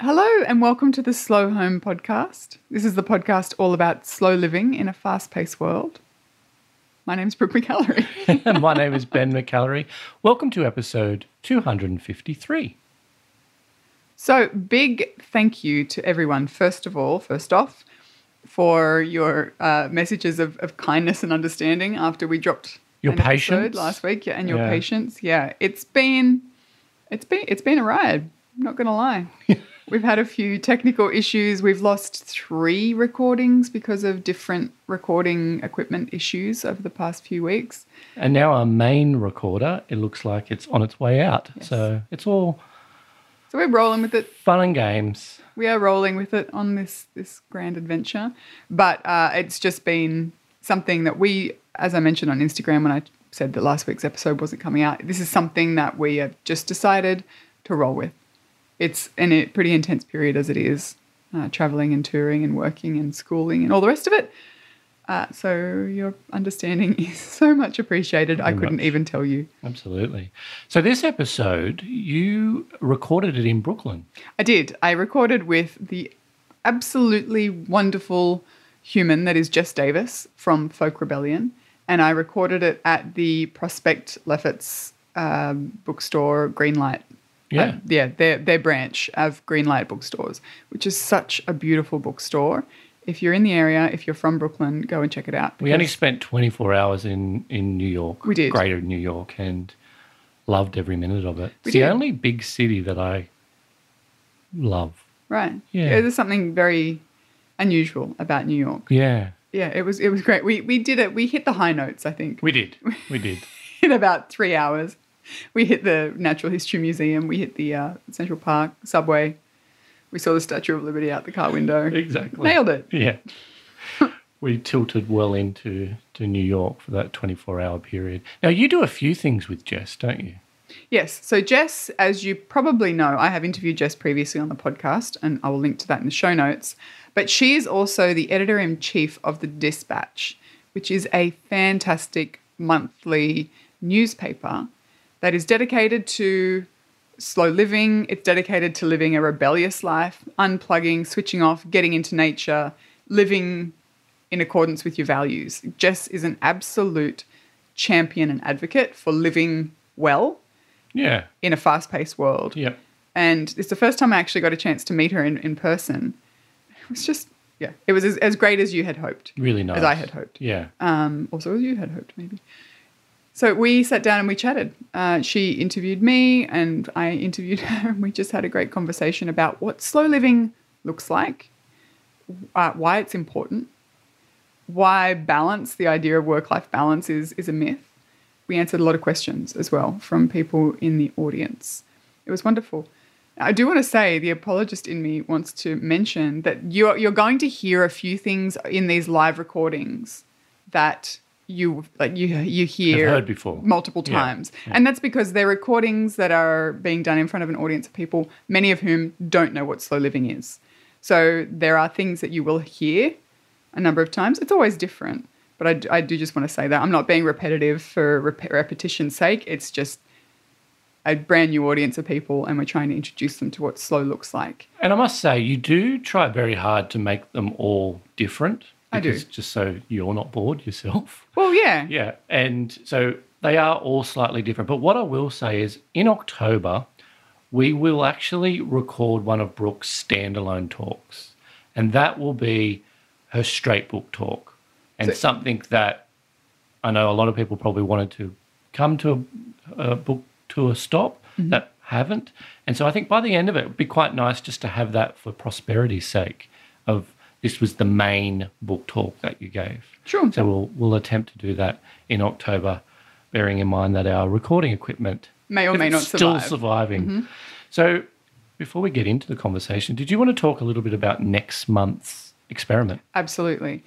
Hello, and welcome to the Slow Home podcast. This is the podcast all about slow living in a fast paced world. My name's Brooke McAlary. And my name is Ben McAlary. Welcome to episode 253. so, big thank you to everyone, first of all, first off, for your uh, messages of, of kindness and understanding after we dropped Your an patience. last week, yeah, and your Yeah. patience. Yeah, it's been it's been it's been a ride. I'm not gonna lie. We've had a few technical issues. We've lost three recordings because of different recording equipment issues over the past few weeks. And now our main recorder, it looks like it's on its way out. So it's all So we're rolling with it. fun and games. We are rolling with it on this this grand adventure. But uh, it's just been something that we, as I mentioned on Instagram when I said that last week's episode wasn't coming out, this is something that we have just decided to roll with. It's an, a pretty intense period as it is, uh, traveling and touring and working and schooling and all the rest of it. Uh, so your understanding is so much appreciated. I couldn't much. even tell you. Absolutely. So this episode, you recorded it in Brooklyn. I did. I recorded with the absolutely wonderful human that is Jess Davis from Folk Rebellion, and I recorded it at the Prospect Lefferts um, bookstore, Greenlight. Yeah. Uh, yeah, their their branch of Greenlight bookstores, which is such a beautiful bookstore. If you're in the area, if you're from Brooklyn, go and check it out. We only spent 24 hours in, in New York. We did. Greater New York and loved every minute of it. We It's the only big city that I love. right. Yeah. there's something very unusual about New York. Yeah. Yeah, it was it was great. We we did it. We hit the high notes. I think. We did. We did. in about three hours. We hit the Natural History Museum. We hit the uh, Central Park subway. We saw the Statue of Liberty out the car window. Exactly. Nailed it. Yeah. we tilted well into to New York for that 24 hour period. Now, you do a few things with Jess, don't you? Yes. So Jess, as you probably know, I have interviewed Jess previously on the podcast, and I will link to that in the show notes. But she is also the editor in chief of the Dispatch, which is a fantastic monthly newspaper that is dedicated to slow living. It's dedicated to living a rebellious life, unplugging, switching off, getting into nature, living in accordance with your values. Jess is an absolute champion and advocate for living well Yeah. in a fast paced world. Yep. And it's the first time I actually got a chance to meet her in, in person. It was just, yeah, it was as, as great as you had hoped, Really nice. as I had hoped. Yeah. Um, also, as you had hoped, maybe. So we sat down and we chatted. Uh, she interviewed me and I interviewed her, and we just had a great conversation about what slow living looks like, uh, why it's important, why balance, the idea of work life balance, is, is a myth. We answered a lot of questions as well from people in the audience. It was wonderful. I do want to say the apologist in me wants to mention that you're, you're going to hear a few things in these live recordings that you like you you hear heard before. multiple Yeah, times, and that's because they're recordings that are being done in front of an audience of people, many of whom don't know what slow living is. So there are things that you will hear a number of times. It's always different, but I do just want to say that I'm not being repetitive for rep- repetition's sake. It's just a brand new audience of people, and we're trying to introduce them to what slow looks like. And I must say, you do try very hard to make them all different. I do. Just so you're not bored yourself. Well, yeah, Yeah. And so they are all slightly different. But what I will say is in October, we will actually record one of Brooke's standalone talks. And that will be her straight book talk. And So- something that I know a lot of people probably wanted to come to a, a book a stop mm-hmm. that haven't. And so I think by the end of it, it would be quite nice just to have that for prosperity's sake of this was the main book talk that you gave. Sure. So we'll we'll attempt to do that in October, bearing in mind that our recording equipment May or may not still survive. surviving. So before we get into the conversation, did you want to talk a little bit about next month's experiment? Absolutely.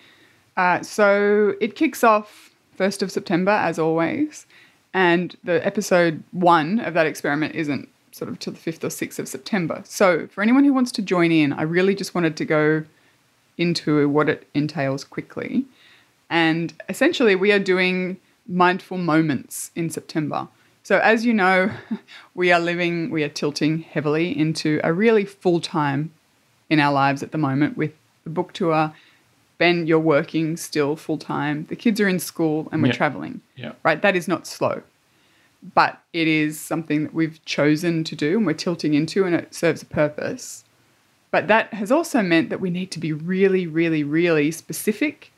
Uh, so it kicks off 1st of September, as always. And the episode one of that experiment isn't sort of till the 5th or 6th of September. So for anyone who wants to join in, I really just wanted to go into what it entails quickly. And essentially, we are doing mindful moments in September. So, as you know, we are living, we are tilting heavily into a really full time in our lives at the moment with the book tour. Ben, you're working still full time. The kids are in school and we're Yeah. traveling. Yeah. Right? That is not slow. But it is something that we've chosen to do and we're tilting into and it serves a purpose. But that has also meant that we need to be really, really, really specific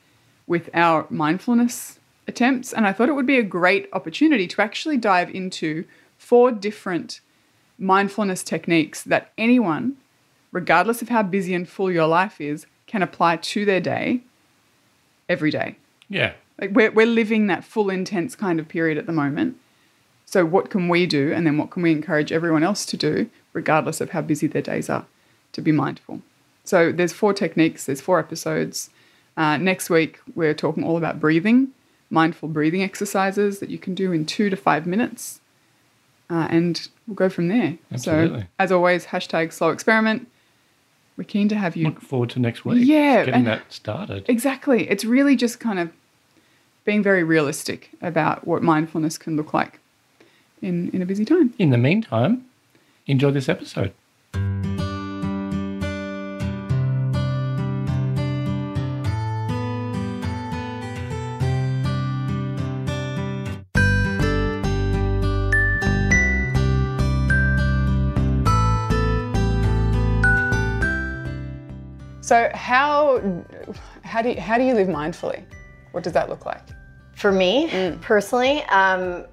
with our mindfulness attempts. And I thought it would be a great opportunity to actually dive into four different mindfulness techniques that anyone, regardless of how busy and full your life is, can apply to their day every day. Yeah. Like we're, we're living that full intense kind of period at the moment. So what can we do and then what can we encourage everyone else to do regardless of how busy their days are to be mindful. So there's four techniques, there's four episodes. Uh, next week we're talking all about breathing, mindful breathing exercises that you can do in two to five minutes. Uh, and we'll go from there. So Absolutely. as always, hashtag slow experiment. We're keen to have you Look forward to next week. Yeah, Getting that started. Exactly. It's really just kind of being very realistic about what mindfulness can look like in, in a busy time. In the meantime, enjoy this episode. So how how do you, how do you live mindfully? What does that look like? For me personally, um,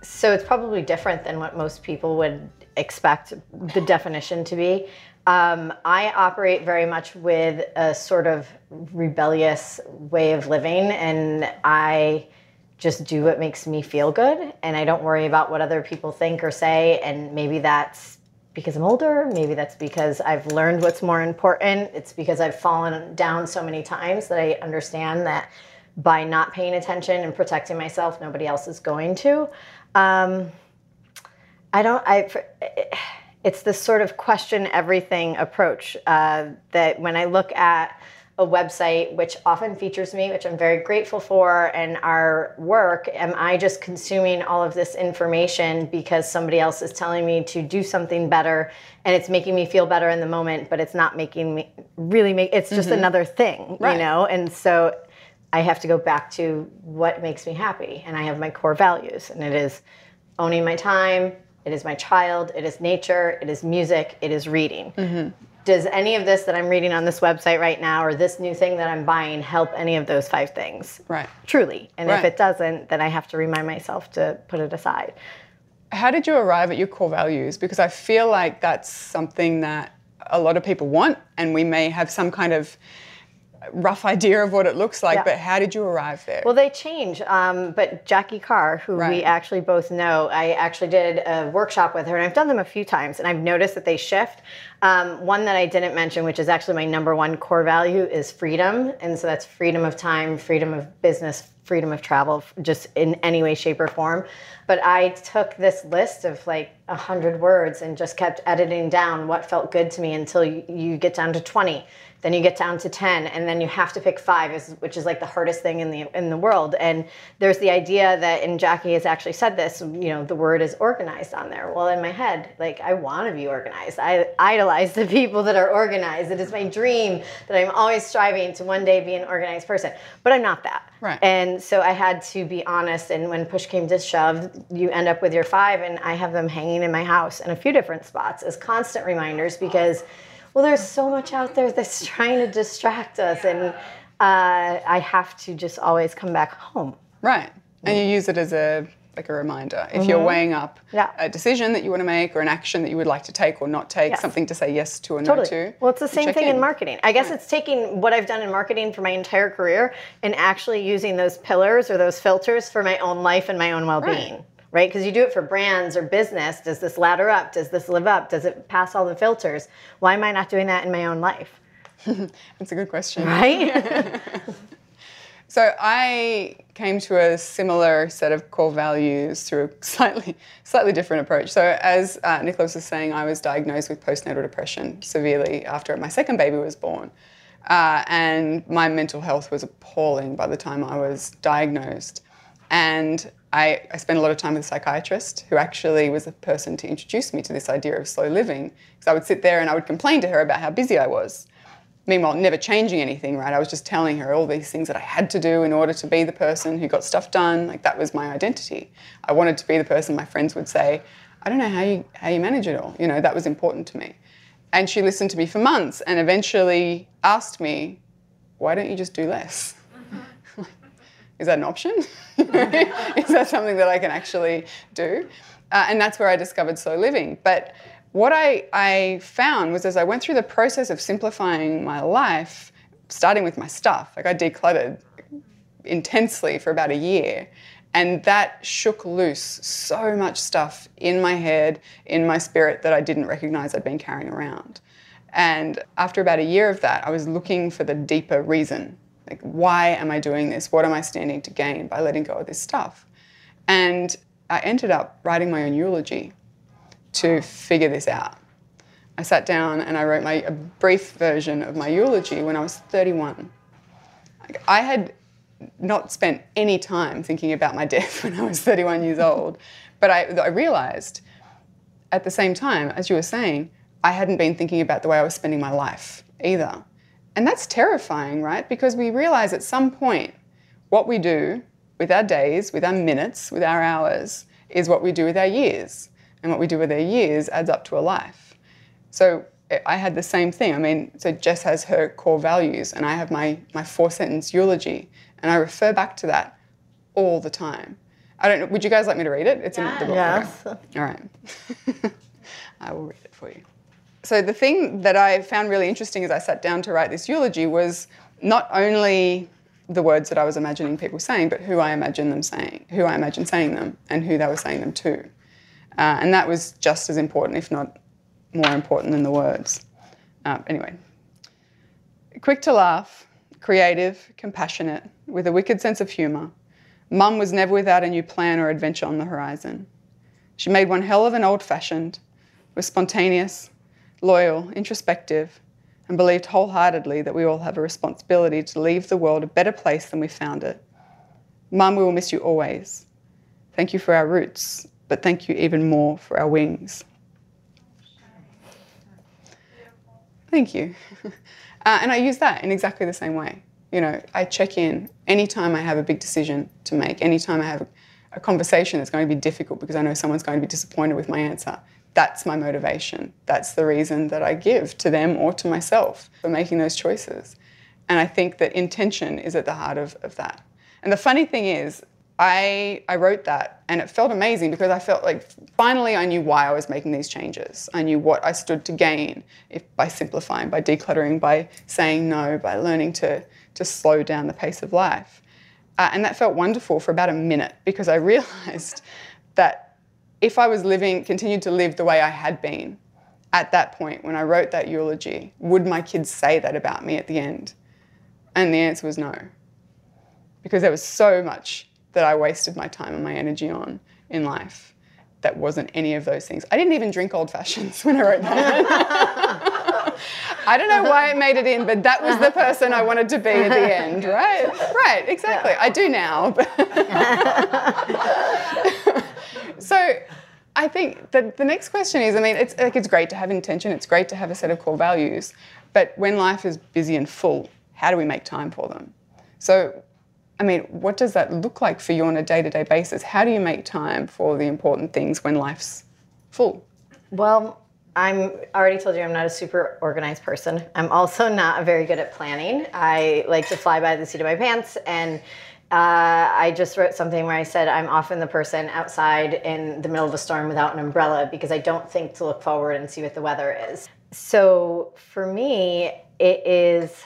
so it's probably different than what most people would expect the definition to be. Um, I operate very much with a sort of rebellious way of living, and I just do what makes me feel good, and I don't worry about what other people think or say. And maybe that's because I'm older, maybe that's because I've learned what's more important. It's because I've fallen down so many times that I understand that by not paying attention and protecting myself, nobody else is going to. Um, I don't. I. It's this sort of question everything approach uh, that when I look at a website, which often features me, which I'm very grateful for, and our work, am I just consuming all of this information because somebody else is telling me to do something better, and it's making me feel better in the moment, but it's not making me really make. It's just mm-hmm. another thing, Right. you know, and so. I have to go back to what makes me happy. And I have my core values, and it is owning my time, it is my child, it is nature, it is music, it is reading. Mm-hmm. Does any of this that I'm reading on this website right now or this new thing that I'm buying help any of those five things? Right. Truly. And if it doesn't, then I have to remind myself to put it aside. How did you arrive at your core values? Because I feel like that's something that a lot of people want, and we may have some kind of rough idea of what it looks like. Yeah. But how did you arrive there? Well, they change. Um, but Jackie Carr, who Right. we actually both know, I actually did a workshop with her, and I've done them a few times, and I've noticed that they shift. Um, one that I didn't mention, which is actually my number one core value, is freedom. And so that's freedom of time, freedom of business, freedom of travel, just in any way, shape, or form. But I took this list of like a hundred words and just kept editing down what felt good to me until you, you get down to 20 then you get down to 10 and then you have to pick five which is like the hardest thing in the in the world. And there's the idea that and jackie has actually said this you know the word is organized on there. Well in my head like i want to be organized. I idolize the people that are organized. It is my dream that i'm always striving to one day be an organized person. But i'm not that. Right. and so i had to be honest and when push came to shove you end up with your five and i have them hanging in my house in a few different spots as constant reminders because well, there's so much out there that's trying to distract us, and uh, I have to just always come back home. right. And you use it as a like a reminder. If you're weighing up Mm-hmm. Yeah. a decision that you want to make or an action that you would like to take or not take, Yes. something to say yes to or no Totally. to. Well, it's the same thing in. marketing. I guess it's taking what I've done in marketing for my entire career and actually using those pillars or those filters for my own life and my own well-being. Right? Because you do it for brands or business. Does this ladder up? Does this live up? Does it pass all the filters? Why am I not doing that in my own life? That's a good question. Right? So I came to a similar set of core values through a slightly slightly different approach. So as uh, Nicholas was saying, I was diagnosed with postnatal depression severely after my second baby was born, uh, and my mental health was appalling by the time I was diagnosed. And I, I spent a lot of time with a psychiatrist who actually was the person to introduce me to this idea of slow living. Because I would sit there and I would complain to her about how busy I was. Meanwhile, never changing anything, right? I was just telling her all these things that I had to do in order to be the person who got stuff done. Like that was my identity. I wanted to be the person my friends would say, I don't know how you how you manage it all. You know, that was important to me. And she listened to me for months and eventually asked me, why don't you just do less? Is that an option? Is that something that I can actually do? Uh, and that's where I discovered slow living. But what I, I found was as I went through the process of simplifying my life, starting with my stuff, like I decluttered intensely for about a year. And that shook loose so much stuff in my head, in my spirit that I didn't recognize I'd been carrying around. And after about a year of that, I was looking for the deeper reason. Like, why am I doing this? What am I standing to gain by letting go of this stuff? And I ended up writing my own eulogy to figure this out. I sat down and I wrote my a brief version of my eulogy when I was 31. I had not spent any time thinking about my death when I was 31 years old, but I, I realized at the same time, as you were saying, I hadn't been thinking about the way I was spending my life either. And that's terrifying, right? Because we realize at some point what we do with our days, with our minutes, with our hours, is what we do with our years and what we do with our years adds up to a life. So eh, I had the same thing. I mean, so Jess has her core values, and I have my, my four sentence eulogy, and I refer back to that all the time. I don't know, would you guys like me to read it? It's in the book. Yes. Okay. All right. I will read it for you. So, the thing that I found really interesting as I sat down to write this eulogy was not only the words that I was imagining people saying, but who I imagined them saying, who I imagined saying them, and who they were saying them to. Uh, and that was just as important, if not more important than the words. Uh, anyway, quick to laugh, creative, compassionate, with a wicked sense of humour, Mum was never without a new plan or adventure on the horizon. She made one hell of an old fashioned, was spontaneous, loyal, introspective, and believed wholeheartedly that we all have a responsibility to leave the world a better place than we found it. Mum, we will miss you always. Thank you for our roots, but thank you even more for our wings. Thank you. Uh, and I use that in exactly the same way. You know, I check in anytime I have a big decision to make, anytime I have a conversation that's going to be difficult because I know someone's going to be disappointed with my answer. That's my motivation. That's the reason that I give to them or to myself for making those choices. And I think that intention is at the heart of, of that. And the funny thing is, I, I wrote that and it felt amazing because I felt like finally I knew why I was making these changes. I knew what I stood to gain if, by simplifying, by decluttering, by saying no, by learning to, to slow down the pace of life. Uh, and that felt wonderful for about a minute because I realized that if I was living, continued to live the way I had been at that point when I wrote that eulogy, would my kids say that about me at the end? And the answer was no. Because there was so much that I wasted my time and my energy on in life that wasn't any of those things. I didn't even drink old fashions when I wrote that. I don't know why it made it in, but that was the person I wanted to be at the end, right? Right, exactly. I do now. so I think that the next question is I mean, it's like it's great to have intention, it's great to have a set of core values, but when life is busy and full, how do we make time for them? So I mean, what does that look like for you on a day to day basis? How do you make time for the important things when life's full? Well, I'm already told you I'm not a super organized person. I'm also not very good at planning. I like to fly by the seat of my pants and uh, I just wrote something where I said I'm often the person outside in the middle of a storm without an umbrella because I don't think to look forward and see what the weather is. So for me, it is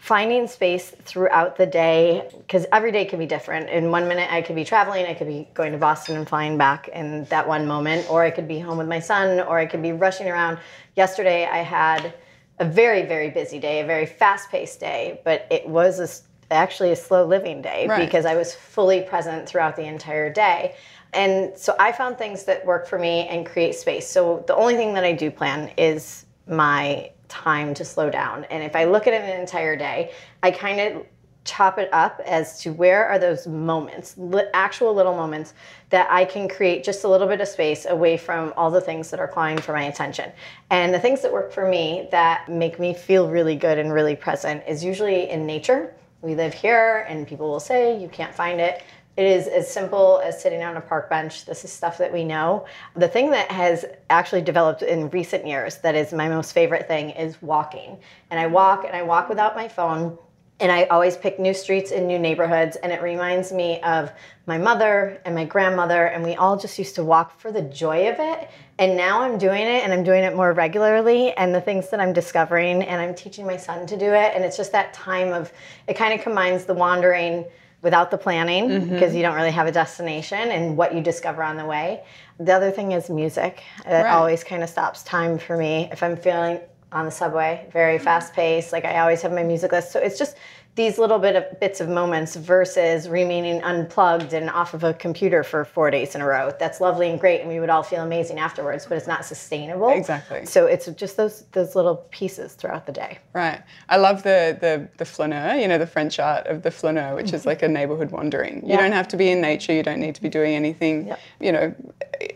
finding space throughout the day because every day can be different in one minute i could be traveling i could be going to boston and flying back in that one moment or i could be home with my son or i could be rushing around yesterday i had a very very busy day a very fast-paced day but it was a, actually a slow living day right. because i was fully present throughout the entire day and so i found things that work for me and create space so the only thing that i do plan is my time to slow down. And if I look at it an entire day, I kind of chop it up as to where are those moments, actual little moments that I can create just a little bit of space away from all the things that are clawing for my attention. And the things that work for me that make me feel really good and really present is usually in nature. We live here, and people will say you can't find it. It is as simple as sitting on a park bench. This is stuff that we know. The thing that has actually developed in recent years that is my most favorite thing is walking. And I walk and I walk without my phone and I always pick new streets in new neighborhoods, and it reminds me of my mother and my grandmother, and we all just used to walk for the joy of it. And now I'm doing it, and I'm doing it more regularly, and the things that I'm discovering, and I'm teaching my son to do it. And it's just that time of it kind of combines the wandering without the planning mm-hmm. because you don't really have a destination and what you discover on the way. The other thing is music. It Right. always kind of stops time for me if I'm feeling on the subway, very mm-hmm. fast paced. Like I always have my music list. So it's just these little bit of bits of moments versus remaining unplugged and off of a computer for four days in a row. That's lovely and great, and we would all feel amazing afterwards, but it's not sustainable. Exactly. So it's just those those little pieces throughout the day. Right. I love the the the flaneur, you know, the French art of the flaneur, which is mm-hmm. like a neighborhood wandering. You Yeah. don't have to be in nature, you don't need to be doing anything, Yep. you know,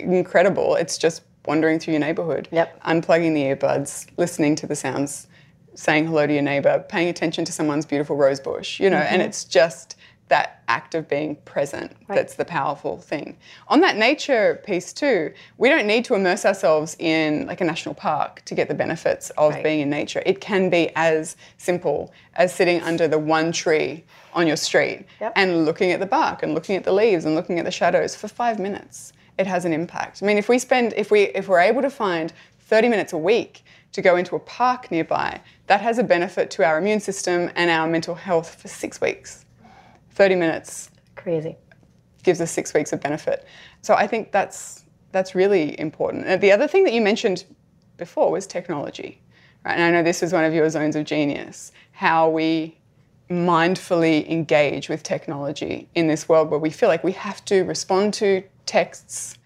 incredible. It's just wandering through your neighborhood. Yep. Unplugging the earbuds, listening to the sounds, saying hello to your neighbor, paying attention to someone's beautiful rose bush, you know, and mm-hmm. it's just that act of being present that's the powerful thing. On that nature piece too, we don't need to immerse ourselves in like a national park to get the benefits of Right. being in nature. It can be as simple as sitting under the one tree on your street Yep. and looking at the bark and looking at the leaves and looking at the shadows for 5 minutes. It has an impact. I mean, if we spend if we if we're able to find 30 minutes a week to go into a park nearby, that has a benefit to our immune system and our mental health for 6 weeks. 30 minutes Crazy. gives us six weeks of benefit. So I think that's that's really important. Uh, The other thing that you mentioned before was technology, right? And I know this is one of your zones of genius. How we mindfully engage with technology in this world where we feel like we have to respond to texts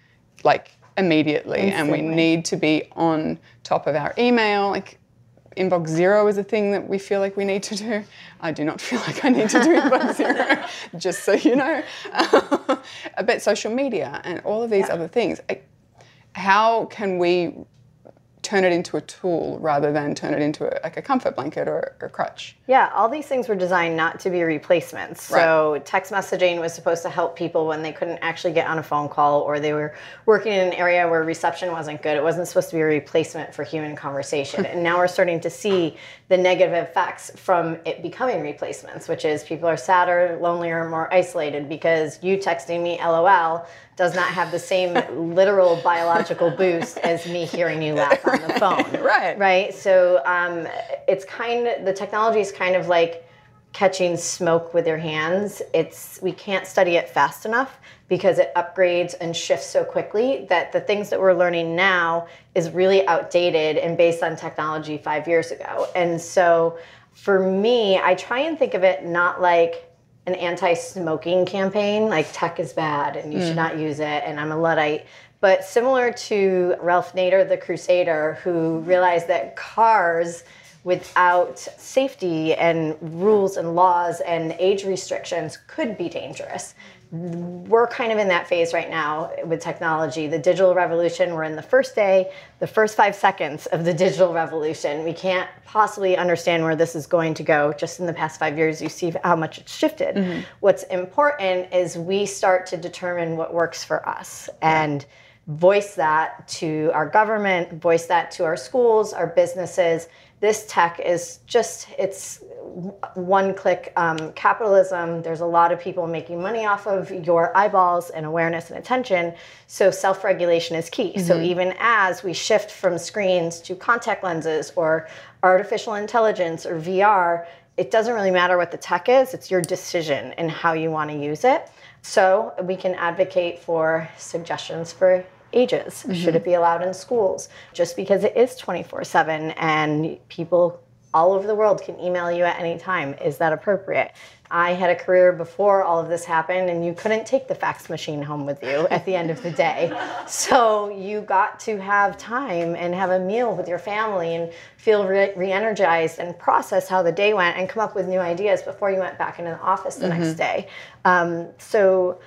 like immediately and we need to be on top of our email like inbox zero is a thing that we feel like we need to do. I do not feel like I need to do inbox zero, just so you know. but social media and all of these other things, how can we turn it into a tool rather than turn it into a, like a comfort blanket or a crutch? Yeah, all these things were designed not to be replacements. So text messaging was supposed to help people when they couldn't actually get on a phone call or they were working in an area where reception wasn't good. It wasn't supposed to be a replacement for human conversation. and now we're starting to see the negative effects from it becoming replacements, which is people are sadder, lonelier, more isolated because you texting me LOL does not have the same literal biological boost as me hearing you laugh on the phone. Right. Right. So um, it's kind of the technology is kind of like catching smoke with your hands. It's we can't study it fast enough because it upgrades and shifts so quickly that the things that we're learning now is really outdated and based on technology 5 years ago. And so for me, I try and think of it not like an anti-smoking campaign like tech is bad and you should hmm. not use it and i'm a luddite. But similar to ralph nader the crusader who realized that cars without safety and rules and laws and age restrictions could be dangerous we're kind of in that phase right now with technology. The digital revolution, we're in the first day, the first five seconds of the digital revolution. We can't possibly understand where this is going to go. Just in the past five years, you see how much it's shifted. Mm-hmm. What's important is we start to determine what works for us and voice that to our government, voice that to our schools, our businesses. This tech is just, it's one click um, capitalism. There's a lot of people making money off of your eyeballs and awareness and attention. So self regulation is key. So even as we shift from screens to contact lenses or artificial intelligence or VR, it doesn't really matter what the tech is, it's your decision and how you want to use it. So we can advocate for suggestions for ages. Should it be allowed in schools? Just because it is 24 7 and people all over the world can email you at any time. Is that appropriate? I had a career before all of this happened, and you couldn't take the fax machine home with you at the end of the day. So you got to have time and have a meal with your family and feel re energized and process how the day went and come up with new ideas before you went back into the office the mm-hmm. next day. Um, so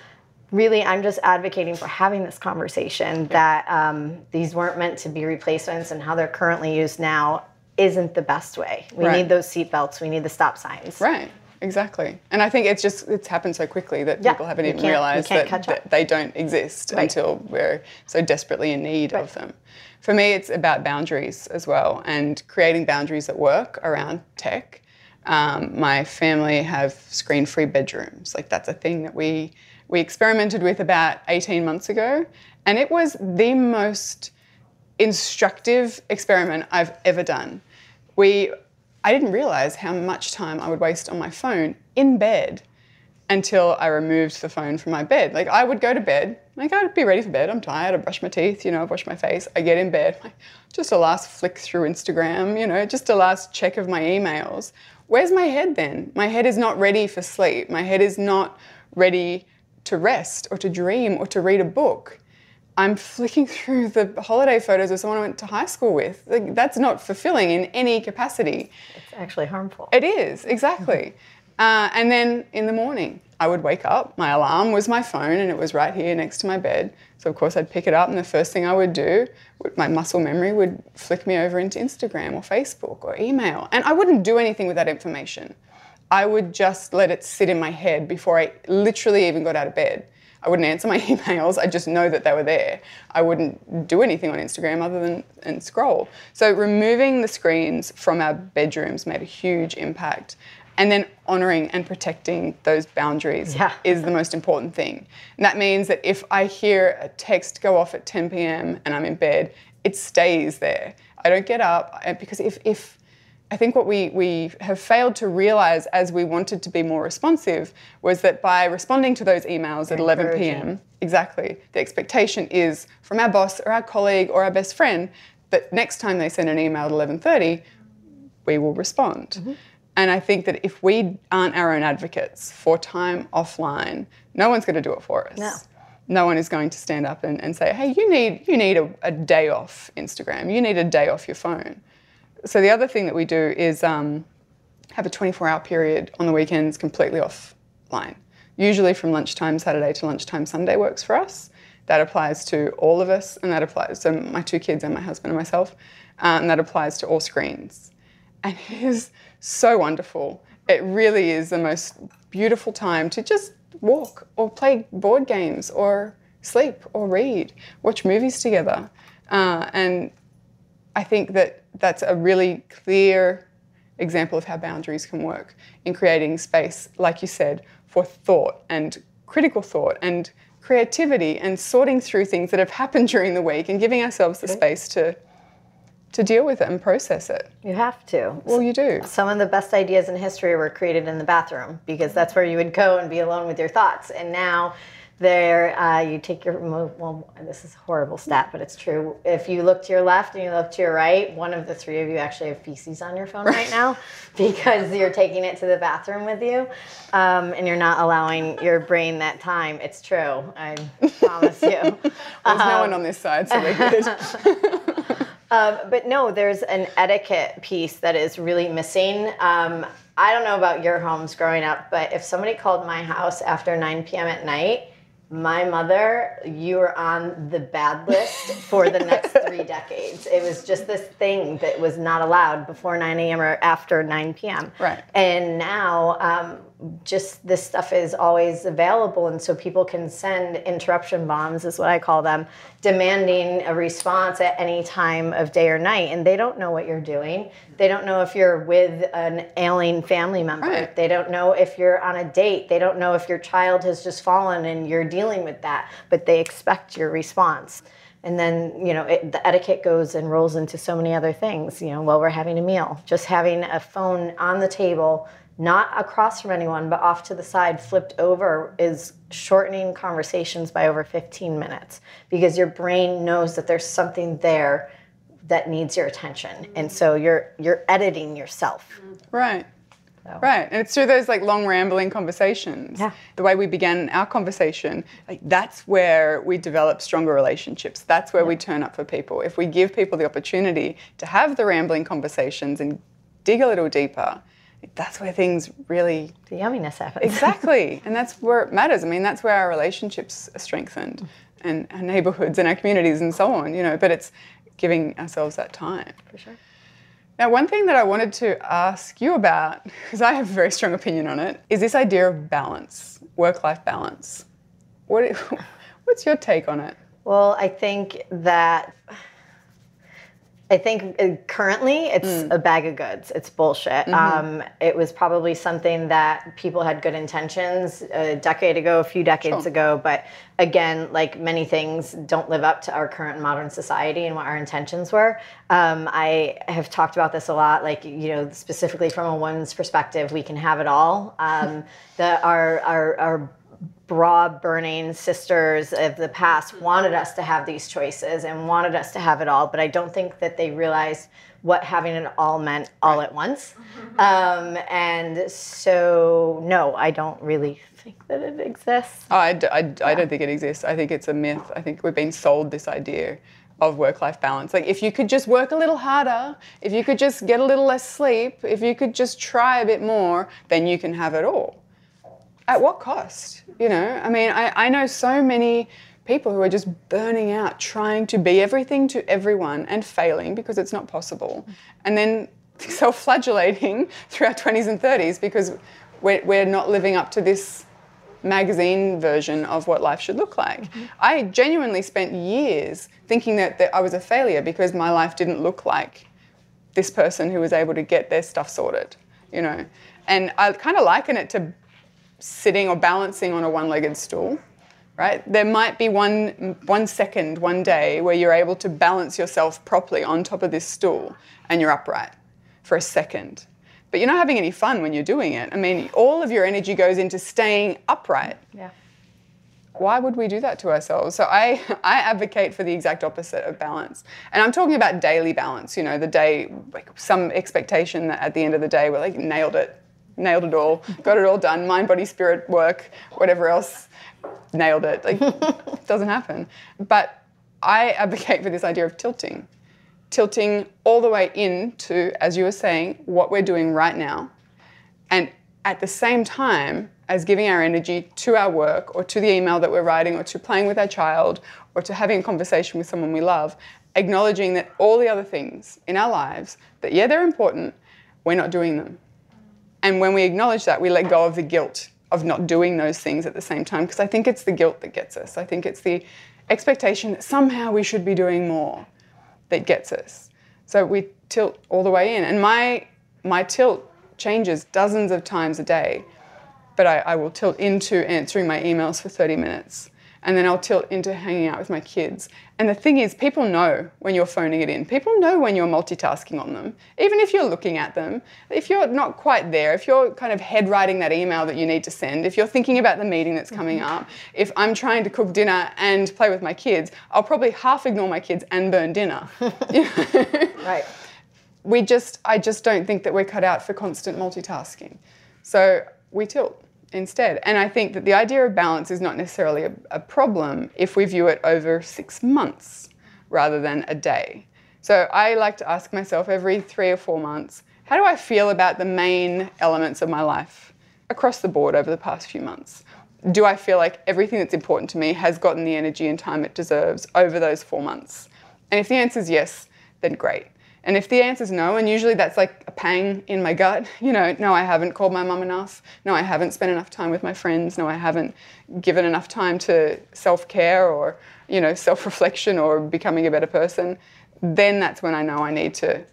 really i'm just advocating for having this conversation that um, these weren't meant to be replacements and how they're currently used now isn't the best way. We right. need those seatbelts. We need the stop signs. Right. Exactly. And i think it's just it's happened so quickly that yeah, people haven't even realized that, that, they don't exist right. until we're so desperately in need right. of them. For me it's about boundaries as well and creating boundaries at work around tech. Um, my family have screen-free bedrooms. Like that's a thing that we we experimented with about 18 months ago, and it was the most instructive experiment I've ever done. We, I didn't realize how much time I would waste on my phone in bed until I removed the phone from my bed. Like I would go to bed, like I'd be ready for bed. I'm tired. I brush my teeth, you know, I wash my face. I get in bed, like, just a last flick through Instagram, you know, just a last check of my emails. Where's my head then? My head is not ready for sleep. My head is not ready to rest or to dream or to read a book. I'm flicking through the holiday photos of someone I went to high school with. Like, that's not fulfilling in any capacity. It's actually harmful. It is, exactly. uh, and then in the morning, I would wake up. My alarm was my phone and it was right here next to my bed. So, of course, I'd pick it up, and the first thing I would do, my muscle memory would flick me over into Instagram or Facebook or email. And I wouldn't do anything with that information. I would just let it sit in my head before I literally even got out of bed. I wouldn't answer my emails. I just know that they were there. I wouldn't do anything on Instagram other than and scroll. So removing the screens from our bedrooms made a huge impact. And then honoring and protecting those boundaries yeah. is the most important thing. And that means that if I hear a text go off at 10 p.m. and I'm in bed, it stays there. I don't get up uh, because if, if I think what we, we have failed to realize as we wanted to be more responsive was that by responding to those emails at 11 p.m., exactly, the expectation is from our boss or our colleague or our best friend that next time they send an email at 11:30, we will respond. Mm-hmm. And I think that if we aren't our own advocates for time offline, no one's going to do it for us. No. No one is going to stand up and, and say, hey, you need, you need a, a day off Instagram. You need a day off your phone so the other thing that we do is um, have a 24-hour period on the weekends completely offline. Usually from lunchtime Saturday to lunchtime Sunday works for us. That applies to all of us, and that applies to my two kids and my husband and myself, uh, and that applies to all screens. And it is so wonderful. It really is the most beautiful time to just walk or play board games or sleep or read, watch movies together. Uh, and I think that that's a really clear example of how boundaries can work in creating space, like you said, for thought and critical thought and creativity and sorting through things that have happened during the week and giving ourselves the space to to deal with it and process it. You have to. Well, you do. Some of the best ideas in history were created in the bathroom because that's where you would go and be alone with your thoughts. And now there, uh, you take your, well, this is a horrible stat, but it's true. If you look to your left and you look to your right, one of the three of you actually have feces on your phone right now because you're taking it to the bathroom with you um, and you're not allowing your brain that time. It's true. I promise you. There's um, no one on this side, so we're good. Um, but no, there's an etiquette piece that is really missing. Um, I don't know about your homes growing up, but if somebody called my house after 9 p.m. at night, my mother, you were on the bad list for the next three decades. It was just this thing that was not allowed before 9 a.m. or after 9 p.m. Right. And now, um, just this stuff is always available, and so people can send interruption bombs, is what I call them, demanding a response at any time of day or night. And they don't know what you're doing. They don't know if you're with an ailing family member. Right. They don't know if you're on a date. They don't know if your child has just fallen and you're dealing with that, but they expect your response and then you know it, the etiquette goes and rolls into so many other things you know while we're having a meal just having a phone on the table not across from anyone, but off to the side, flipped over, is shortening conversations by over 15 minutes because your brain knows that there's something there that needs your attention, and so you're you're editing yourself. Right. Right. And it's through those like long rambling conversations. Yeah. The way we began our conversation, like that's where we develop stronger relationships. That's where we turn up for people. If we give people the opportunity to have the rambling conversations and dig a little deeper, that's where things really The yumminess happens. Exactly. and that's where it matters. I mean, that's where our relationships are strengthened and our neighborhoods and our communities and so on, you know, but it's giving ourselves that time. For sure. Now, one thing that I wanted to ask you about, because I have a very strong opinion on it, is this idea of balance, work life balance. What, what's your take on it? Well, I think that I think uh, currently it's a bag of goods. It's bullshit. Um, it was probably something that people had good intentions a decade ago, a few decades Sure. ago, but again, like many things, don't live up to our current modern society and what our intentions were. Um, I have talked about this a lot, like you know, specifically from a woman's perspective, we can have it all. Um, the our our our broad burning sisters of the past wanted us to have these choices and wanted us to have it all, but I don't think that they realized what having it all meant all at once. Um, and so, no, I don't really think that it exists. Oh, I, d- I d- I don't think it exists. I think it's a myth. I think we've been sold this idea of work life balance. Like, if you could just work a little harder, if you could just get a little less sleep, if you could just try a bit more, then you can have it all. At what cost? You know, I mean, I, I know so many people who are just burning out trying to be everything to everyone and failing because it's not possible. And then self flagellating through our 20s and 30s because we're, we're not living up to this magazine version of what life should look like. Mm-hmm. I genuinely spent years thinking that, that I was a failure because my life didn't look like this person who was able to get their stuff sorted, you know. And I kind of liken it to sitting or balancing on a one-legged stool, right? There might be one one second, one day where you're able to balance yourself properly on top of this stool and you're upright for a second. But you're not having any fun when you're doing it. I mean, all of your energy goes into staying upright Yeah. why would we do that to ourselves? So I, I advocate for the exact opposite of balance. And I'm talking about daily balance, you know, the day, like some expectation that at the end of the day we're like, nailed it, nailed it all, got it all done, mind, body, spirit, work, whatever else, nailed it. Like, doesn't happen. But I advocate for this idea of tilting. Tilting all the way into, as you were saying, what we're doing right now and at the same time as giving our energy to our work or to the email that we're writing or to playing with our child or to having a conversation with someone we love, acknowledging that all the other things in our lives, that yeah, they're important, we're not doing them. And when we acknowledge that, we let go of the guilt of not doing those things at the same time because I think it's the guilt that gets us. I think it's the expectation that somehow we should be doing more that gets us. So we tilt all the way in. And my my tilt changes dozens of times a day. But I, I will tilt into answering my emails for 30 minutes. And then I'll tilt into hanging out with my kids. And the thing is, people know when you're phoning it in. People know when you're multitasking on them. Even if you're looking at them, if you're not quite there, if you're kind of head writing that email that you need to send, if you're thinking about the meeting that's coming mm-hmm. up, if I'm trying to cook dinner and play with my kids, I'll probably half ignore my kids and burn dinner. Right. we just I just don't think that we're cut out for constant multitasking. So we tilt instead. And I think that the idea of balance is not necessarily a, a problem if we view it over six months rather than a day. So I like to ask myself every three or four months, how do I feel about the main elements of my life across the board over the past few months? Do I feel like everything that's important to me has gotten the energy and time it deserves over those four months? And if the answer is yes, then great. And if the answer is no, and usually that's like a pang in my gut, you know, no, I haven't called my mum enough. No, I haven't spent enough time with my friends. No, I haven't given enough time to self care or, you know, self reflection or becoming a better person. Then that's when I know I need to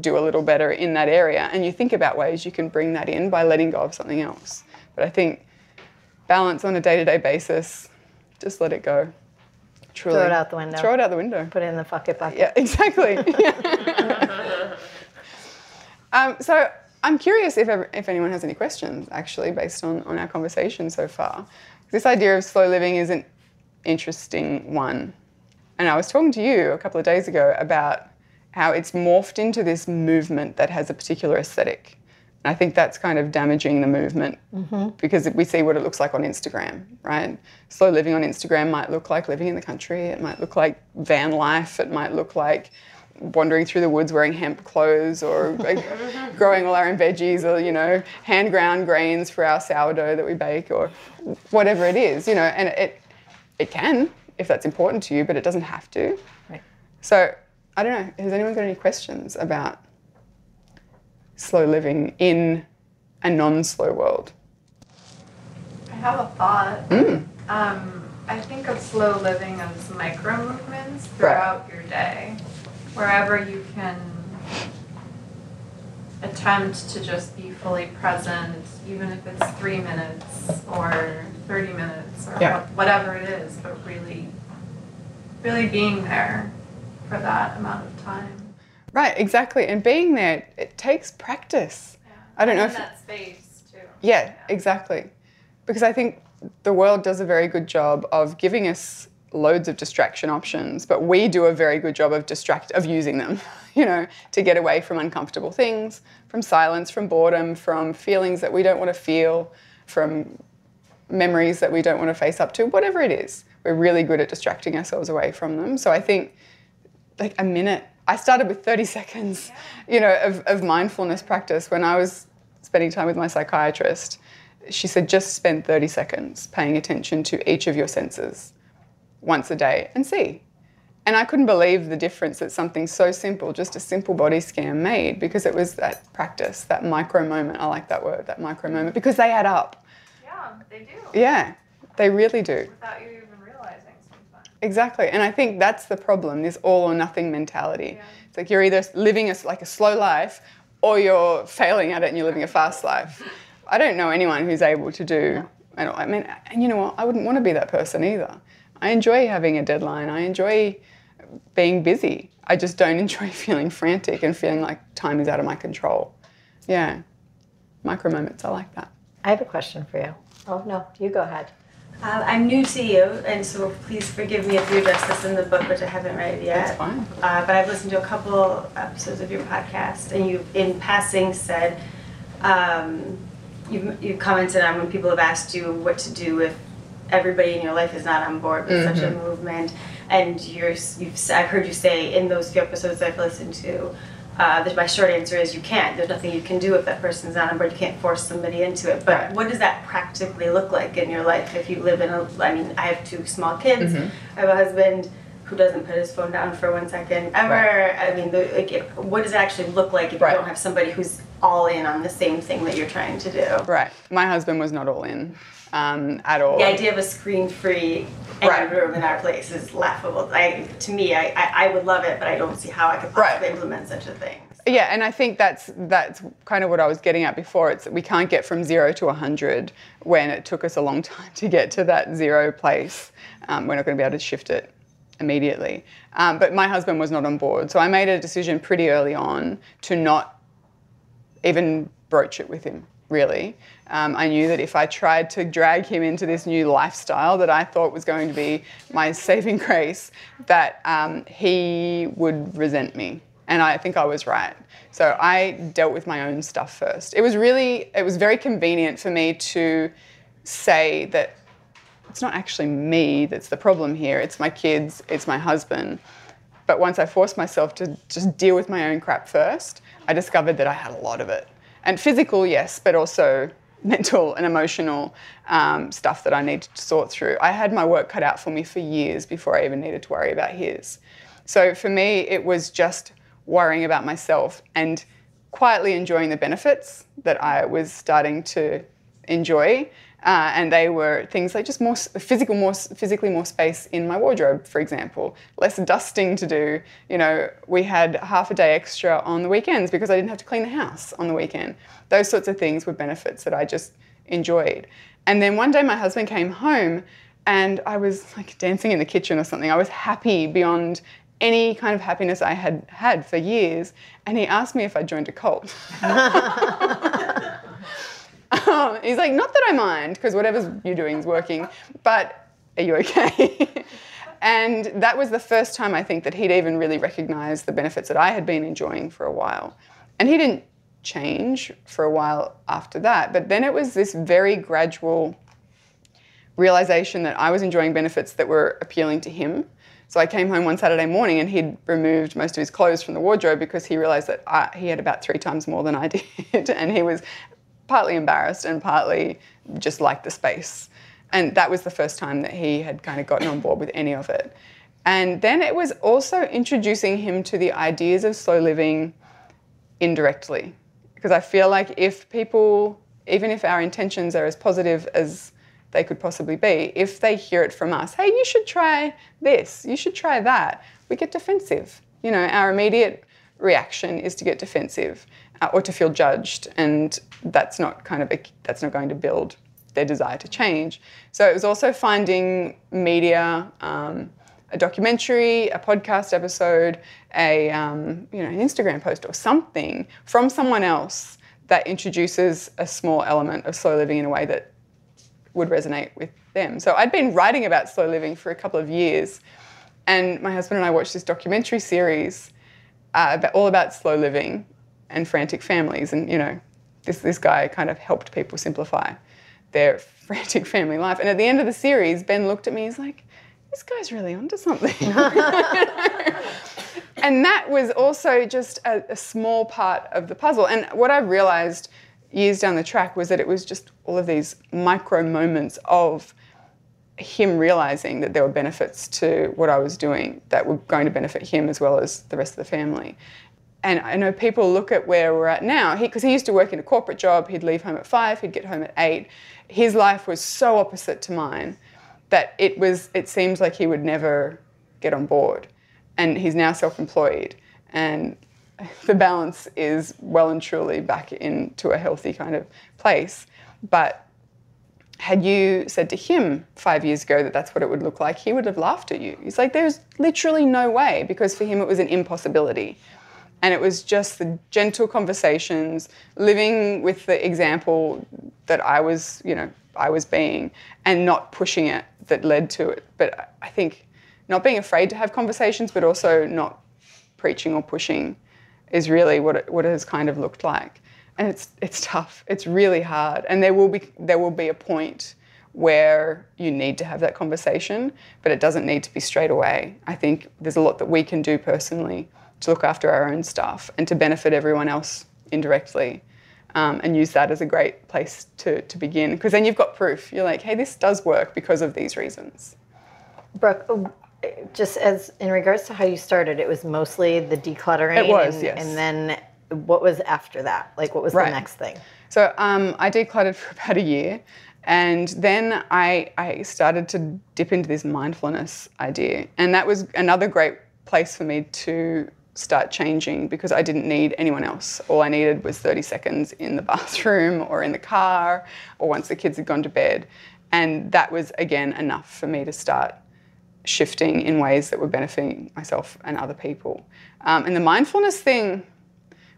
do a little better in that area. And you think about ways you can bring that in by letting go of something else. But I think balance on a day to day basis, just let it go. Truly. Throw it out the window. Throw it out the window. Put it in the fuck it bucket. Yeah, exactly. Yeah. um, so I'm curious if, ever, if anyone has any questions, actually, based on, on our conversation so far. This idea of slow living is an interesting one. And I was talking to you a couple of days ago about how it's morphed into this movement that has a particular aesthetic. I think that's kind of damaging the movement mm-hmm. because we see what it looks like on Instagram, right? Slow living on Instagram might look like living in the country, it might look like van life, it might look like wandering through the woods wearing hemp clothes or like, growing all our own veggies or you know hand ground grains for our sourdough that we bake or whatever it is you know and it it can if that's important to you but it doesn't have to. Right. so i don't know. Has anyone got any questions about slow living in a non-slow world I have a thought. Mm. Um, I think of slow living as micro movements throughout your day, wherever you can attempt to just be fully present, even if it's three minutes or 30 minutes or Yeah. whatever it is, but really, really being there for that amount of time. Right exactly and being there it takes practice Yeah. I don't know if- that space too. Yeah, exactly. Because I think the world does a very good job of giving us loads of distraction options, but we do a very good job of distract of using them, you know, to get away from uncomfortable things, from silence, from boredom, from feelings that we don't want to feel, from memories that we don't want to face up to, whatever it is. We're really good at distracting ourselves away from them. So I think like a minute. I started with 30 seconds, you know, of, of mindfulness practice when I was spending time with my psychiatrist. She said, just spend 30 seconds paying attention to each of your senses once a day and see. And I couldn't believe the difference that something so simple, just a simple body scan, made because it was that practice, that micro moment. I like that word, that micro moment, because they add up. Yeah, they do. Yeah, they really do. Without you even realizing sometimes. Exactly. And I think that's the problem, this all or nothing mentality. It's like you're either living a, like a slow life or you're failing at it and you're living a fast life. I don't know anyone who's able to do, don't, I mean, and you know what? I wouldn't want to be that person either. I enjoy having a deadline. I enjoy being busy. I just don't enjoy feeling frantic and feeling like time is out of my control. Yeah. Micro moments, I like that. I have a question for you. Oh, no, you go ahead. Uh, I'm new to you, and so please forgive me if you address this in the book, which I haven't read yet. That's fine. Uh, but I've listened to a couple episodes of your podcast, and you, in passing, said um, you've, you've commented on when people have asked you what to do if everybody in your life is not on board with such a movement, and you're you've I've heard you say in those few episodes I've listened to. Uh, my short answer is you can't. There's nothing you can do if that person's not on board. You can't force somebody into it. But Right. what does that practically look like in your life if you live in a? I mean, I have two small kids. I have a husband who doesn't put his phone down for one second ever. Right. I mean, the, like, what does it actually look like if Right. you don't have somebody who's all in on the same thing that you're trying to do? Right. My husband was not all in um, at all. The idea of a screen-free Right. room in our place is laughable. I, to me, I, I, I would love it, but I don't see how I could Right. possibly implement such a thing. Yeah, and I think that's that's kind of what I was getting at before. It's that we can't get from zero to hundred when it took us a long time to get to that zero place. Um, we're not going to be able to shift it immediately. Um, but my husband was not on board, so I made a decision pretty early on to not even broach it with him. Really, um, I knew that if I tried to drag him into this new lifestyle that I thought was going to be my saving grace, that um, he would resent me, and I think I was right. So I dealt with my own stuff first. It was really, it was very convenient for me to say that it's not actually me that's the problem here. It's my kids. It's my husband. But once I forced myself to just deal with my own crap first, I discovered that I had a lot of it. And physical, yes, but also mental and emotional um, stuff that I needed to sort through. I had my work cut out for me for years before I even needed to worry about his. So for me, it was just worrying about myself and quietly enjoying the benefits that I was starting to enjoy. Uh, and they were things like just more physical, more physically more space in my wardrobe, for example. Less dusting to do. You know, we had half a day extra on the weekends because I didn't have to clean the house on the weekend. Those sorts of things were benefits that I just enjoyed. And then one day my husband came home and I was like dancing in the kitchen or something. I was happy beyond any kind of happiness I had had for years. And he asked me if I joined a cult. Um, he's like, not that I mind, because whatever you're doing is working, but are you okay? and that was the first time I think that he'd even really recognized the benefits that I had been enjoying for a while. And he didn't change for a while after that, but then it was this very gradual realization that I was enjoying benefits that were appealing to him. So I came home one Saturday morning and he'd removed most of his clothes from the wardrobe because he realized that I, he had about three times more than I did. and he was partly embarrassed and partly just liked the space. And that was the first time that he had kind of gotten on board with any of it. And then it was also introducing him to the ideas of slow living indirectly. Because I feel like if people, even if our intentions are as positive as they could possibly be, if they hear it from us, hey, you should try this, you should try that, we get defensive. You know, our immediate reaction is to get defensive uh, or to feel judged, and that's not kind of a, that's not going to build their desire to change. So it was also finding media, um, a documentary, a podcast episode, a um, you know an Instagram post or something from someone else that introduces a small element of slow living in a way that would resonate with them. So I'd been writing about slow living for a couple of years, and my husband and I watched this documentary series uh, about, all about slow living and frantic families, and you know this this guy kind of helped people simplify their frantic family life. And at the end of the series, Ben looked at me. He's like, "This guy's really onto something." and that was also just a, a, small part of the puzzle. And what I realized years down the track was that it was just all of these micro moments of him realizing that there were benefits to what I was doing that were going to benefit him as well as the rest of the family. And I know people look at where we're at now, because he, he, used to work in a corporate job, he'd leave home at five, he'd get home at eight. His life was so opposite to mine that it was it seems like he would never get on board. And he's now self-employed and the balance is well and truly back into a healthy kind of place. But had you said to him five years ago that that's what it would look like, he would have laughed at you. He's like, there's literally no way, because for him it was an impossibility. And it was just the gentle conversations, living with the example that I was, you know, I was being, and not pushing it that led to it. But I think not being afraid to have conversations, but also not preaching or pushing is really what it, what it has kind of looked like. And it's it's tough. It's really hard. And there will be there will be a point where you need to have that conversation, but it doesn't need to be straight away. I think there's a lot that we can do personally to look after our own stuff and to benefit everyone else indirectly. Um, and use that as a great place to, to begin because then you've got proof. You're like, hey, this does work because of these reasons. Brooke, oh, just as in regards to how you started, it was mostly the decluttering. It was, and, yes. And then what was after that? Like, what was right. the next thing? So um, I decluttered for about a year. And then I, I started to dip into this mindfulness idea. And that was another great place for me to start changing because I didn't need anyone else. All I needed was 30 seconds in the bathroom or in the car or once the kids had gone to bed. And that was, again, enough for me to start shifting in ways that were benefiting myself and other people. Um, and the mindfulness thing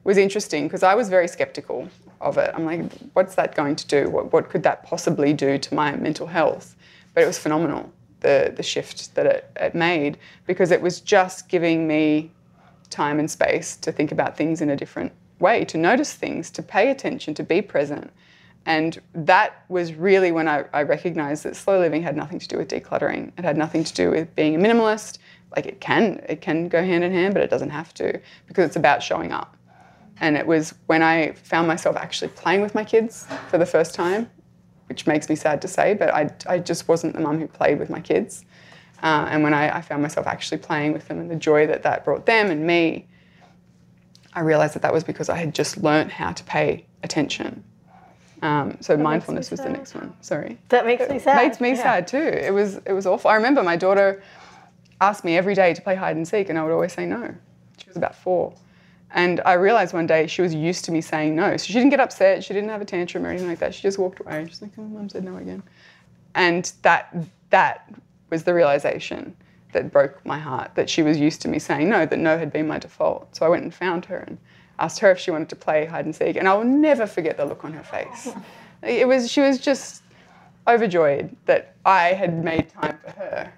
was interesting because I was very skeptical of it. I'm like, what's that going to do? What, what could that possibly do to my mental health? But it was phenomenal, the, the shift that it, it made, because it was just giving me time and space to think about things in a different way, to notice things, to pay attention, to be present. And that was really when I, I, recognized that slow living had nothing to do with decluttering. It had nothing to do with being a minimalist. Like it can, it can go hand in hand, but it doesn't have to because it's about showing up. And it was when I found myself actually playing with my kids for the first time, which makes me sad to say, but I, I just wasn't the mum who played with my kids. Uh, and when I, I, found myself actually playing with them and the joy that that brought them and me, I realized that that was because I had just learnt how to pay attention. Um, so that mindfulness was the next one. Sorry. That makes me sad. It makes me yeah. sad too. It was it was awful. I remember my daughter asked me every day to play hide and seek, and I would always say no. She was about four. And I realized one day she was used to me saying no. So she didn't get upset, she didn't have a tantrum or anything like that. She just walked away. She's like, oh, mum said no again. And that that was the realization that broke my heart that she was used to me saying no, that no had been my default. So I went and found her and asked her if she wanted to play hide and seek, and I will never forget the look on her face. It was she was just overjoyed that I had made time for her.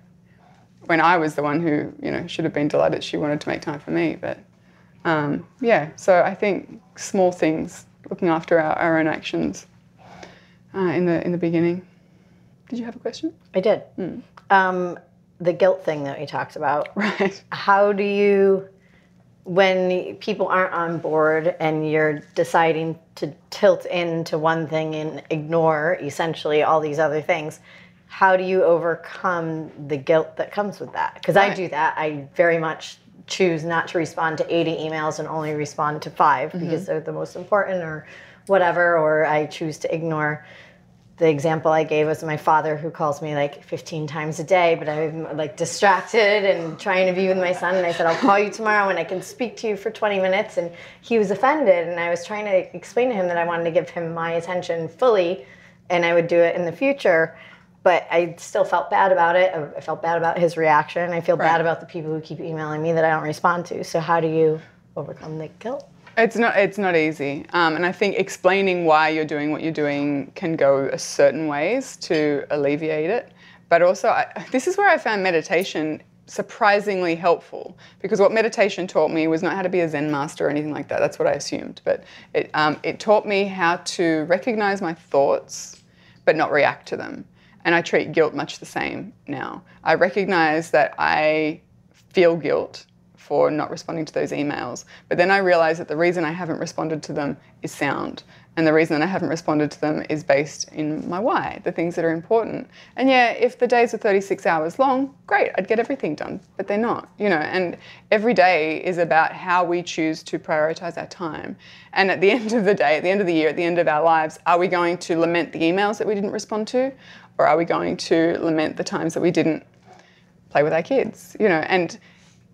when I was the one who, you know, should have been delighted she wanted to make time for me. But um, yeah, so I think small things, looking after our, our own actions uh, in the in the beginning. Did you have a question? I did. Um, the guilt thing that we talked about. Right. How do you, when people aren't on board and you're deciding to tilt into one thing and ignore essentially all these other things, how do you overcome the guilt that comes with that? Because I do that. I very much choose not to respond to 80 emails and only respond to 5 because they're the most important or whatever, or I choose to ignore the example I gave was my father who calls me like 15 times a day, but I'm like distracted and trying to be with my son. And I said, I'll call you tomorrow when I can speak to you for 20 minutes. And he was offended. And I was trying to explain to him that I wanted to give him my attention fully and I would do it in the future. But I still felt bad about it. I felt bad about his reaction. I feel Right. bad about the people who keep emailing me that I don't respond to. So, how do you overcome the guilt? It's not. It's not easy, um, and I think explaining why you're doing what you're doing can go a certain ways to alleviate it. But also, I, this is where I found meditation surprisingly helpful because what meditation taught me was not how to be a Zen master or anything like that. That's what I assumed, but it um, it taught me how to recognize my thoughts, but not react to them. And I treat guilt much the same now. I recognize that I feel guilt for not responding to those emails. But then I realized that the reason I haven't responded to them is sound. And the reason that I haven't responded to them is based in my why, the things that are important. And yeah, if the days were 36 hours long, great, I'd get everything done. But they're not, you know, and every day is about how we choose to prioritize our time. And at the end of the day, at the end of the year, at the end of our lives, are we going to lament the emails that we didn't respond to? Or are we going to lament the times that we didn't play with our kids, you know, and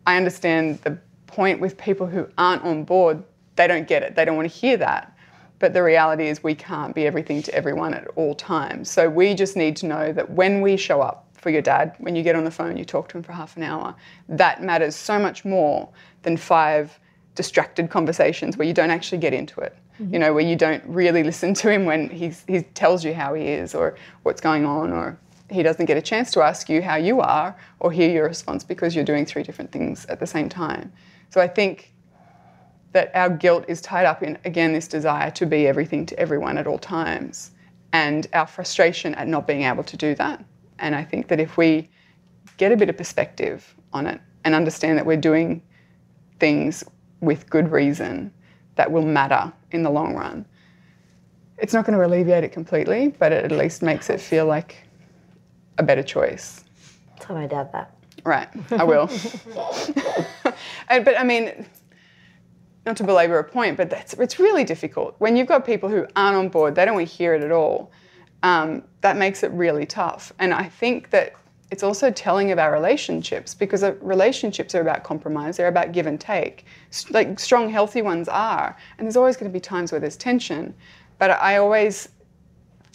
I understand the point with people who aren't on board, they don't get it. They don't want to hear that. But the reality is we can't be everything to everyone at all times. So we just need to know that when we show up for your dad, when you get on the phone, you talk to him for half an hour, that matters so much more than five distracted conversations where you don't actually get into it. Mm-hmm. You know, where you don't really listen to him when he's, he tells you how he is or what's going on or he doesn't get a chance to ask you how you are or hear your response because you're doing three different things at the same time. So I think that our guilt is tied up in, again, this desire to be everything to everyone at all times and our frustration at not being able to do that. And I think that if we get a bit of perspective on it and understand that we're doing things with good reason that will matter in the long run, it's not going to alleviate it completely, but it at least makes it feel like a better choice. Tell my dad that. Right, I will. and, but I mean, not to belabor a point, but that's, it's really difficult. When you've got people who aren't on board, they don't want to hear it at all. Um, that makes it really tough. And I think that it's also telling of our relationships because relationships are about compromise, they're about give and take. Like strong, healthy ones are. And there's always going to be times where there's tension. But I always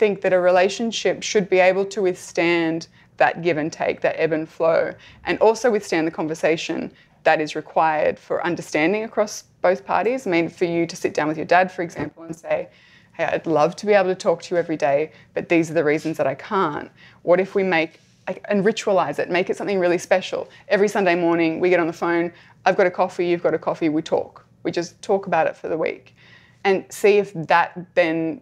think that a relationship should be able to withstand that give and take, that ebb and flow, and also withstand the conversation that is required for understanding across both parties. I mean, for you to sit down with your dad, for example, and say, Hey, I'd love to be able to talk to you every day, but these are the reasons that I can't. What if we make and ritualize it, make it something really special? Every Sunday morning, we get on the phone, I've got a coffee, you've got a coffee, we talk. We just talk about it for the week and see if that then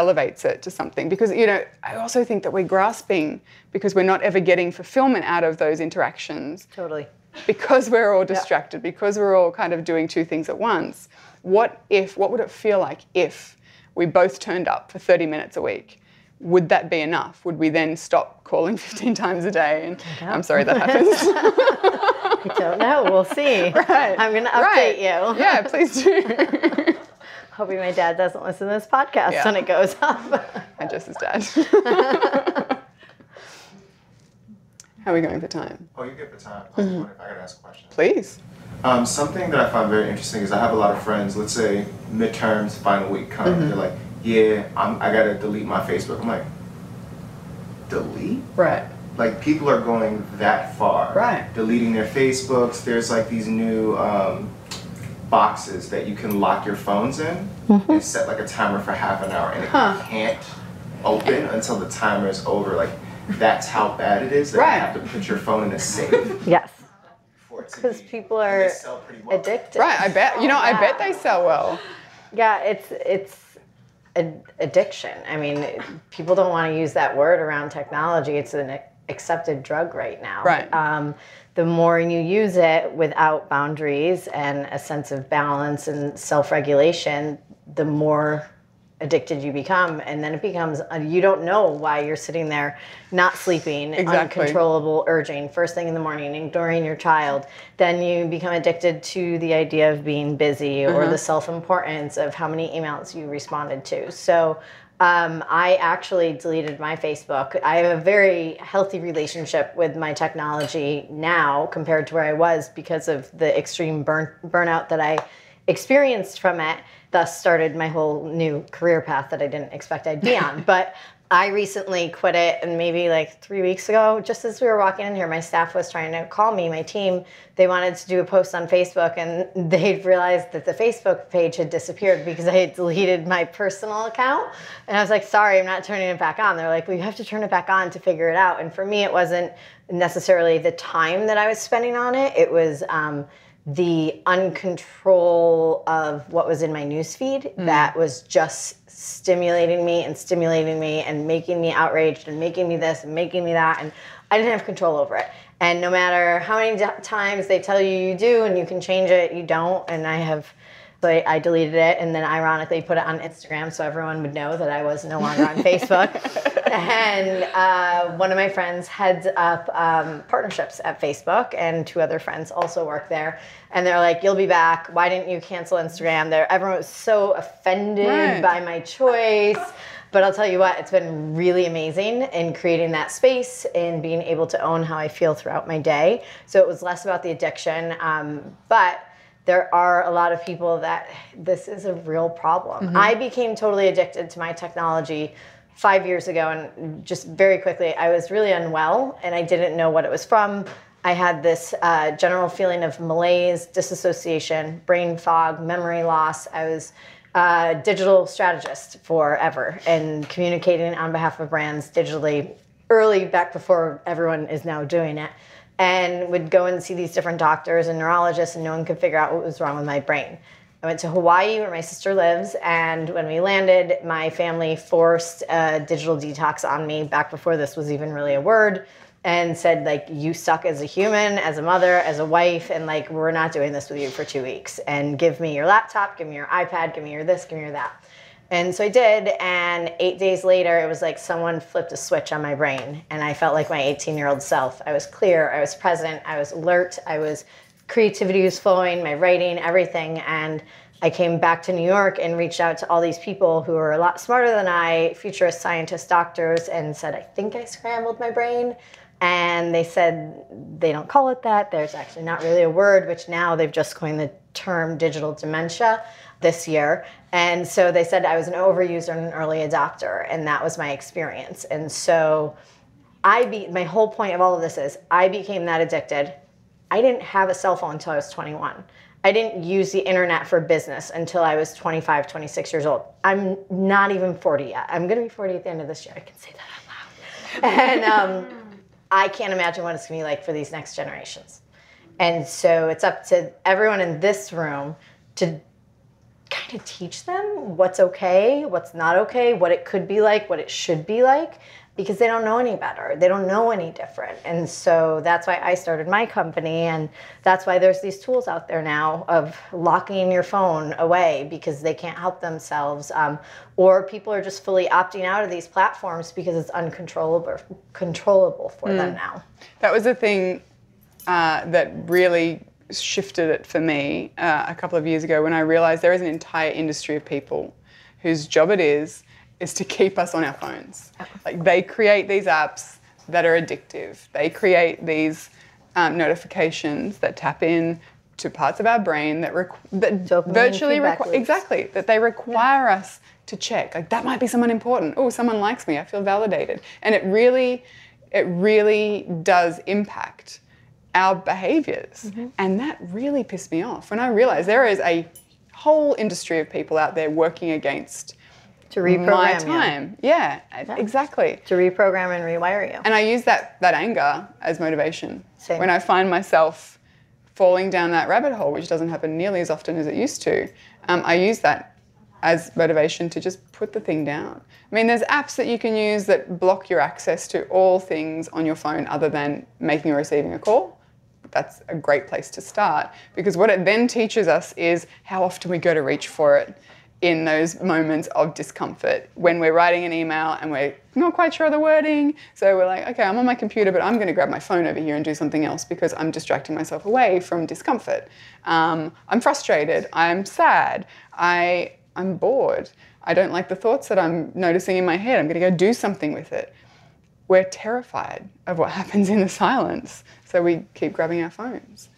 elevates it to something because you know i also think that we're grasping because we're not ever getting fulfillment out of those interactions Totally. because we're all distracted because we're all kind of doing two things at once what if what would it feel like if we both turned up for 30 minutes a week would that be enough would we then stop calling 15 times a day and i'm sorry that happens I don't know. We'll see. Right. I'm going to update Right. you. yeah please do Hoping my dad doesn't listen to this podcast Yeah. when it goes up. I just as dad how are we going for time Oh, you get the time. I was wondering if I could ask a question. please Um, something that I find very interesting is I have a lot of friends. Let's say midterms, final week come, they're like, "Yeah, I'm, I gotta delete my Facebook." I'm like, "Delete?" right Like people are going that far, Right. Deleting their Facebooks. There's like these new um, boxes that you can lock your phones in and set like a timer for half an hour, and it Huh. can't open until the timer is over. Like that's how bad it is that Right. you have to put your phone in a safe Yes. for it to Because be- people are they well. addicted. Right, I bet. You know, I bet they sell well. Yeah, it's it's ad- addiction. I mean, people don't want to use that word around technology. It's an accepted drug right now. Right. Um, the more you use it without boundaries and a sense of balance and self-regulation, the more addicted you become. And then it becomes uh, you don't know why you're sitting there not sleeping Exactly. uncontrollable urging first thing in the morning ignoring your child. Then you become addicted to the idea of being busy or the self-importance of how many emails you responded to. So um, I actually deleted my Facebook. I have a very healthy relationship with my technology now compared to where I was because of the extreme burn, burnout that I experienced from it. Thus, started my whole new career path that I didn't expect I'd be on. but I recently quit it, and maybe like three weeks ago, just as we were walking in here, my staff was trying to call me, my team. They wanted to do a post on Facebook, and they realized that the Facebook page had disappeared because I had deleted my personal account. And I was like, sorry, I'm not turning it back on. They're like, well, you have to turn it back on to figure it out. And for me, it wasn't necessarily the time that I was spending on it, it was, um, the uncontrol of what was in my newsfeed that was just stimulating me and stimulating me and making me outraged and making me this and making me that and I didn't have control over it. And no matter how many times they tell you you do and you can change it, you don't. And I have, so I, I deleted it and then ironically put it on Instagram so everyone would know that I was no longer on Facebook. and uh, one of my friends heads up um, partnerships at Facebook, and two other friends also work there. And they're like, "You'll be back. Why didn't you cancel Instagram?" There, everyone was so offended Right. by my choice. But I'll tell you what, it's been really amazing in creating that space and being able to own how I feel throughout my day. So it was less about the addiction, um, but there are a lot of people that this is a real problem. I became totally addicted to my technology five years ago, and just very quickly, I was really unwell and I didn't know what it was from. I had this uh, general feeling of malaise, disassociation, brain fog, memory loss. I was a digital strategist forever and communicating on behalf of brands digitally early back before everyone is now doing it and would go and see these different doctors and neurologists and no one could figure out what was wrong with my brain. I went to hawaii where my sister lives and when we landed my family forced a digital detox on me back before this was even really a word and said like you suck as a human as a mother as a wife and like we're not doing this with you for two weeks. And give me your laptop give me your ipad give me your this give me your that and so I did, and eight days later, it was like someone flipped a switch on my brain, and I felt like my 18 year old self. I was clear, I was present, I was alert, I was creativity was flowing, my writing, everything. And I came back to New York and reached out to all these people who were a lot smarter than I, futurist scientists, doctors, and said, I think I scrambled my brain. And they said they don't call it that. There's actually not really a word, which now they've just coined the term digital dementia this year. And so they said I was an overuser and an early adopter, and that was my experience. And so I be my whole point of all of this is I became that addicted. I didn't have a cell phone until I was 21. I didn't use the internet for business until I was 25, 26 years old. I'm not even 40 yet. I'm going to be 40 at the end of this year. I can say that out loud. And um, I can't imagine what it's going to be like for these next generations. And so it's up to everyone in this room to kind of teach them what's okay, what's not okay, what it could be like, what it should be like, because they don't know any better. They don't know any different. And so that's why I started my company. And that's why there's these tools out there now of locking your phone away because they can't help themselves. Um, or people are just fully opting out of these platforms because it's uncontrollable controllable for them now. That was a thing uh, that really shifted it for me uh, a couple of years ago when I realized there is an entire industry of people whose job it is is to keep us on our phones. Like they create these apps that are addictive. They create these um, notifications that tap in to parts of our brain that, requ- that Dopamine virtually require exactly that they require us to check. Like that might be someone important. Oh, someone likes me. I feel validated. And it really, it really does impact our behaviors. Mm-hmm. And that really pissed me off when I realized there is a whole industry of people out there working against To reprogram my you. time. Yeah, exactly. To reprogram and rewire you. And I use that that anger as motivation. Same. When I find myself falling down that rabbit hole, which doesn't happen nearly as often as it used to, um, I use that as motivation to just put the thing down. I mean, there's apps that you can use that block your access to all things on your phone other than making or receiving a call. That's a great place to start because what it then teaches us is how often we go to reach for it in those moments of discomfort when we're writing an email and we're not quite sure of the wording. So we're like, okay, I'm on my computer, but I'm going to grab my phone over here and do something else because I'm distracting myself away from discomfort. Um, I'm frustrated. I'm sad. I, I'm bored. I don't like the thoughts that I'm noticing in my head. I'm going to go do something with it. We're terrified of what happens in the silence. So we keep grabbing our phones.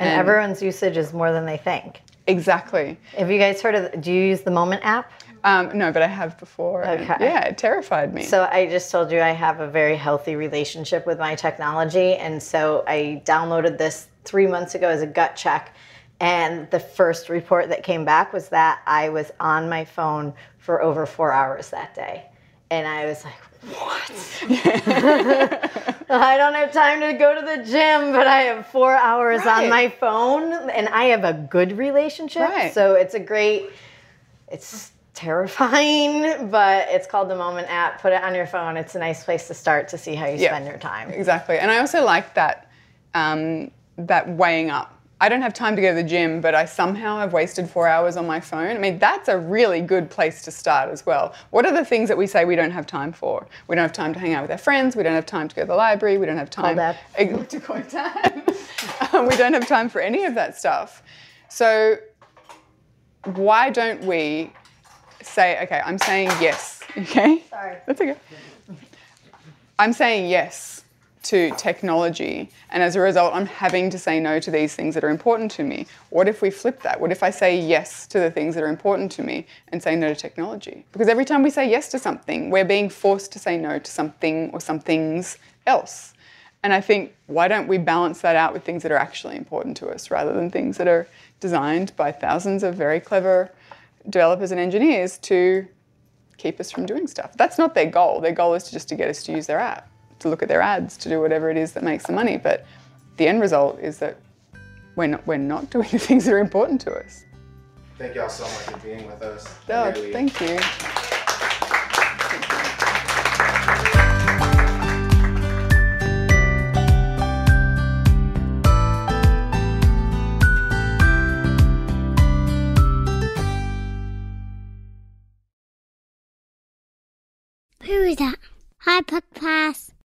and everyone's usage is more than they think. Exactly. Have you guys heard of? Do you use the Moment app? Um, no, but I have before. Okay. yeah, it terrified me. So I just told you I have a very healthy relationship with my technology, and so I downloaded this three months ago as a gut check. And the first report that came back was that I was on my phone for over four hours that day. And I was like, what? I don't have time to go to the gym, but I have four hours Right. on my phone, and I have a good relationship. Right. So it's a great, it's terrifying, but it's called the Moment app. Put it on your phone. It's a nice place to start to see how you Yeah. spend your time. Exactly. And I also like that um, that weighing up. I don't have time to go to the gym, but I somehow have wasted four hours on my phone. I mean, that's a really good place to start as well. What are the things that we say we don't have time for? We don't have time to hang out with our friends. We don't have time to go to the library. We don't have time to call dad. Um, we don't have time for any of that stuff. So why don't we say, okay, I'm saying yes, okay? Sorry. That's okay. I'm saying yes to technology, and as a result, I'm having to say no to these things that are important to me. What if we flip that? What if I say yes to the things that are important to me and say no to technology? Because every time we say yes to something, we're being forced to say no to something or some things else. And I think, why don't we balance that out with things that are actually important to us rather than things that are designed by thousands of very clever developers and engineers to keep us from doing stuff. That's not their goal. Their goal is just to get us to use their app, to look at their ads, to do whatever it is that makes the money. But the end result is that we're not, we're not doing the things that are important to us. Thank y'all so much for being with us. Oh, Really- thank you. Who is that? Hi, Puck Pass.